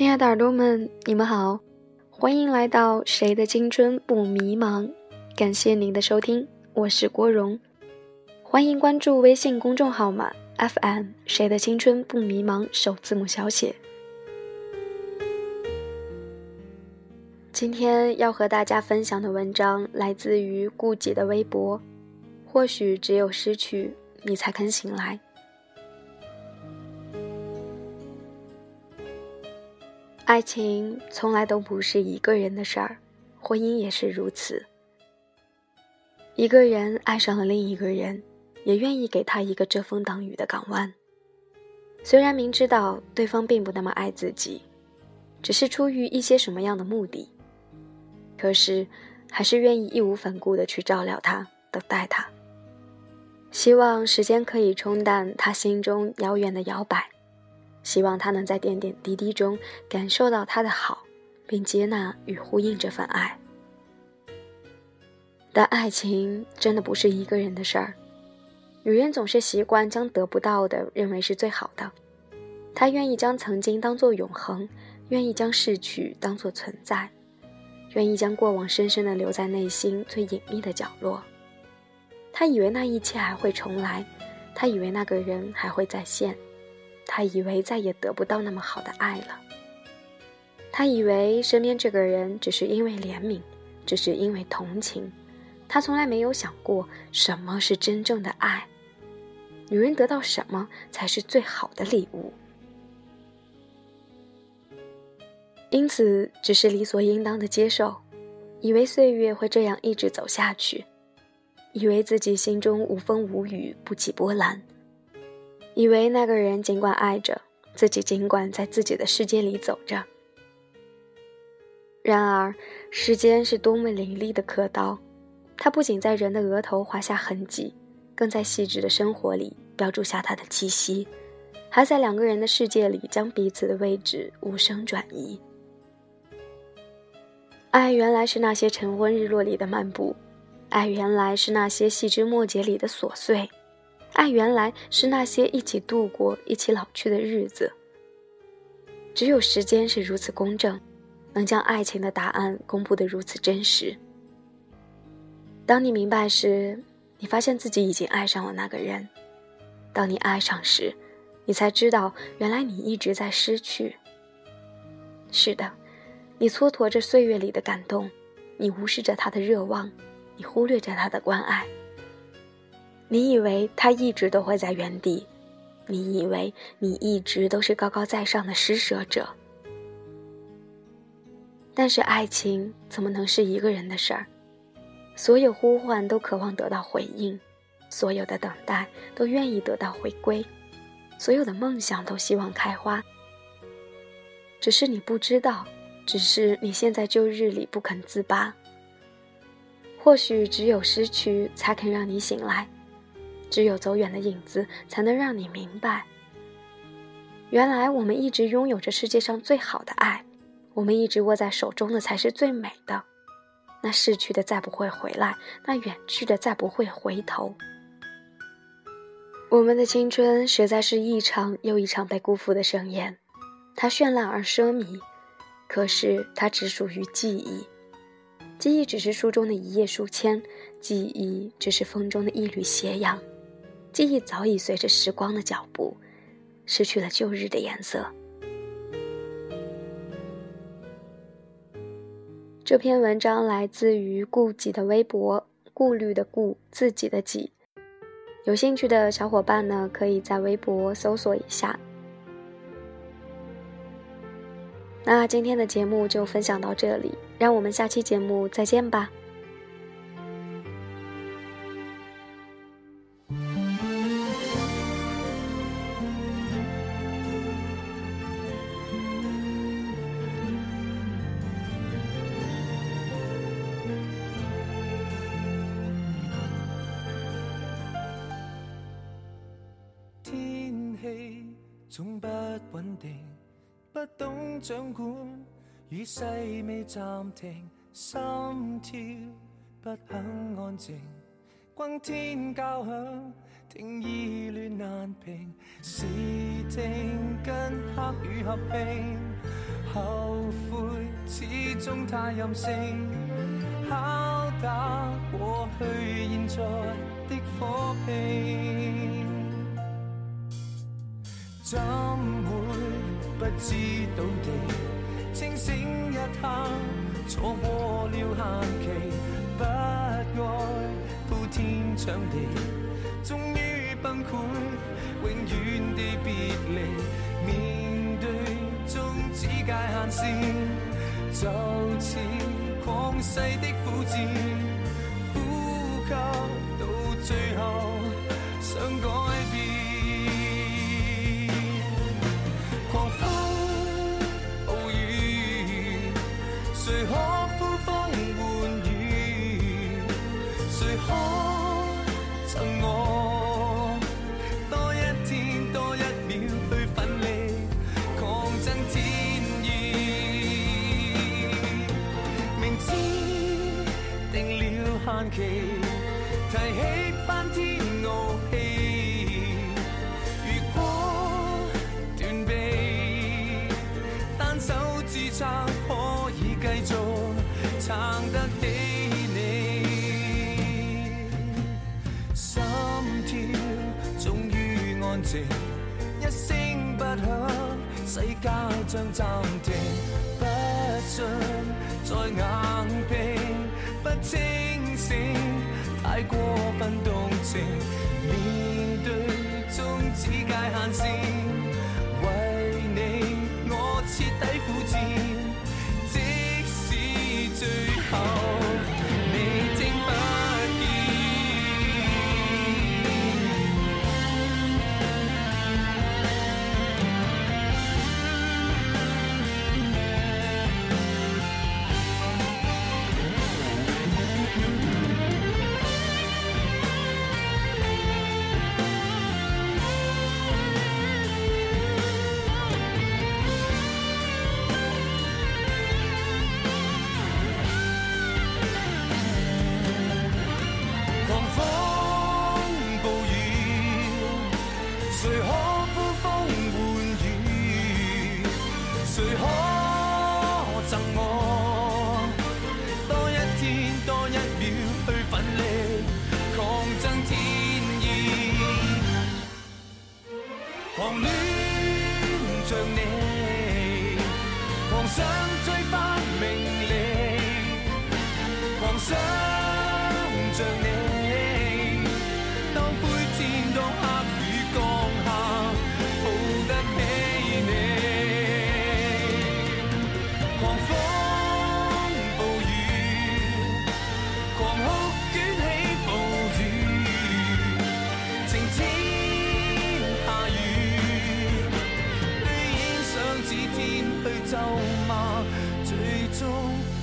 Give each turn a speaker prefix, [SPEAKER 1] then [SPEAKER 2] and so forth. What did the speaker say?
[SPEAKER 1] 亲爱的耳朵们，你们好，欢迎来到《谁的青春不迷茫》，感谢您的收听，我是郭荣，欢迎关注微信公众号码 FM《谁的青春不迷茫》首字母小写。今天要和大家分享的文章来自于顾己的微博，或许只有失去，你才肯醒来。爱情从来都不是一个人的事儿，婚姻也是如此。一个人爱上了另一个人，也愿意给他一个遮风挡雨的港湾。虽然明知道对方并不那么爱自己，只是出于一些什么样的目的，可是还是愿意义无反顾的去照料他，等待他。希望时间可以冲淡他心中遥远的摇摆。希望他能在点点滴滴中感受到他的好，并接纳与呼应这份爱。但爱情真的不是一个人的事儿，女人总是习惯将得不到的认为是最好的，她愿意将曾经当作永恒，愿意将逝去当作存在，愿意将过往深深的留在内心最隐秘的角落。她以为那一切还会重来，她以为那个人还会再现。他以为再也得不到那么好的爱了。他以为身边这个人只是因为怜悯，只是因为同情。他从来没有想过什么是真正的爱。女人得到什么才是最好的礼物？因此，只是理所应当的接受，以为岁月会这样一直走下去，以为自己心中无风无雨，不起波澜。以为那个人尽管爱着自己，尽管在自己的世界里走着。然而，时间是多么凌厉的刻刀，它不仅在人的额头划下痕迹，更在细致的生活里标注下它的气息，还在两个人的世界里将彼此的位置无声转移。爱原来是那些晨昏日落里的漫步，爱原来是那些细枝末节里的琐碎。爱原来是那些一起度过、一起老去的日子。只有时间是如此公正，能将爱情的答案公布的如此真实。当你明白时，你发现自己已经爱上了那个人；当你爱上时，你才知道原来你一直在失去。是的，你蹉跎着岁月里的感动，你无视着他的热望，你忽略着他的关爱。你以为他一直都会在原地，你以为你一直都是高高在上的施舍者，但是爱情怎么能是一个人的事儿？所有呼唤都渴望得到回应，所有的等待都愿意得到回归，所有的梦想都希望开花。只是你不知道，只是你现在旧日里不肯自拔。或许只有失去，才肯让你醒来。只有走远的影子，才能让你明白，原来我们一直拥有着世界上最好的爱，我们一直握在手中的才是最美的。那逝去的再不会回来，那远去的再不会回头。我们的青春实在是一场又一场被辜负的盛宴，它绚烂而奢靡，可是它只属于记忆。记忆只是书中的一页书签，记忆只是风中的一缕斜阳。记忆早已随着时光的脚步，失去了旧日的颜色。这篇文章来自于顾己的微博，顾虑的顾，自己的己。有兴趣的小伙伴呢，可以在微博搜索一下。那今天的节目就分享到这里，让我们下期节目再见吧。
[SPEAKER 2] 总不稳定，不懂掌管，与细微暂停，心跳不肯安静，轟天交响，听意乱难平，视听跟黑雨合并。后悔始终太任性，敲打过去现在的火拼，怎会不知道地清醒一刻，错过了限期，不爱呼天抢地，终于崩溃，永远地别离，面对终止界限线，就似旷世的苦战，呼吸谁可呼风唤雨？谁可赠我多一天多一秒去奋力抗争天意？明知定了限期，提起翻天傲气。如果断臂，單手支撐一声不响，世界将暂停。不信再硬拼，不清醒，太过分动情。面对终止界限线，谁可呼风唤雨？谁可赠我多一天多一秒去奋力抗争天意？狂恋着你，狂想追翻。最终。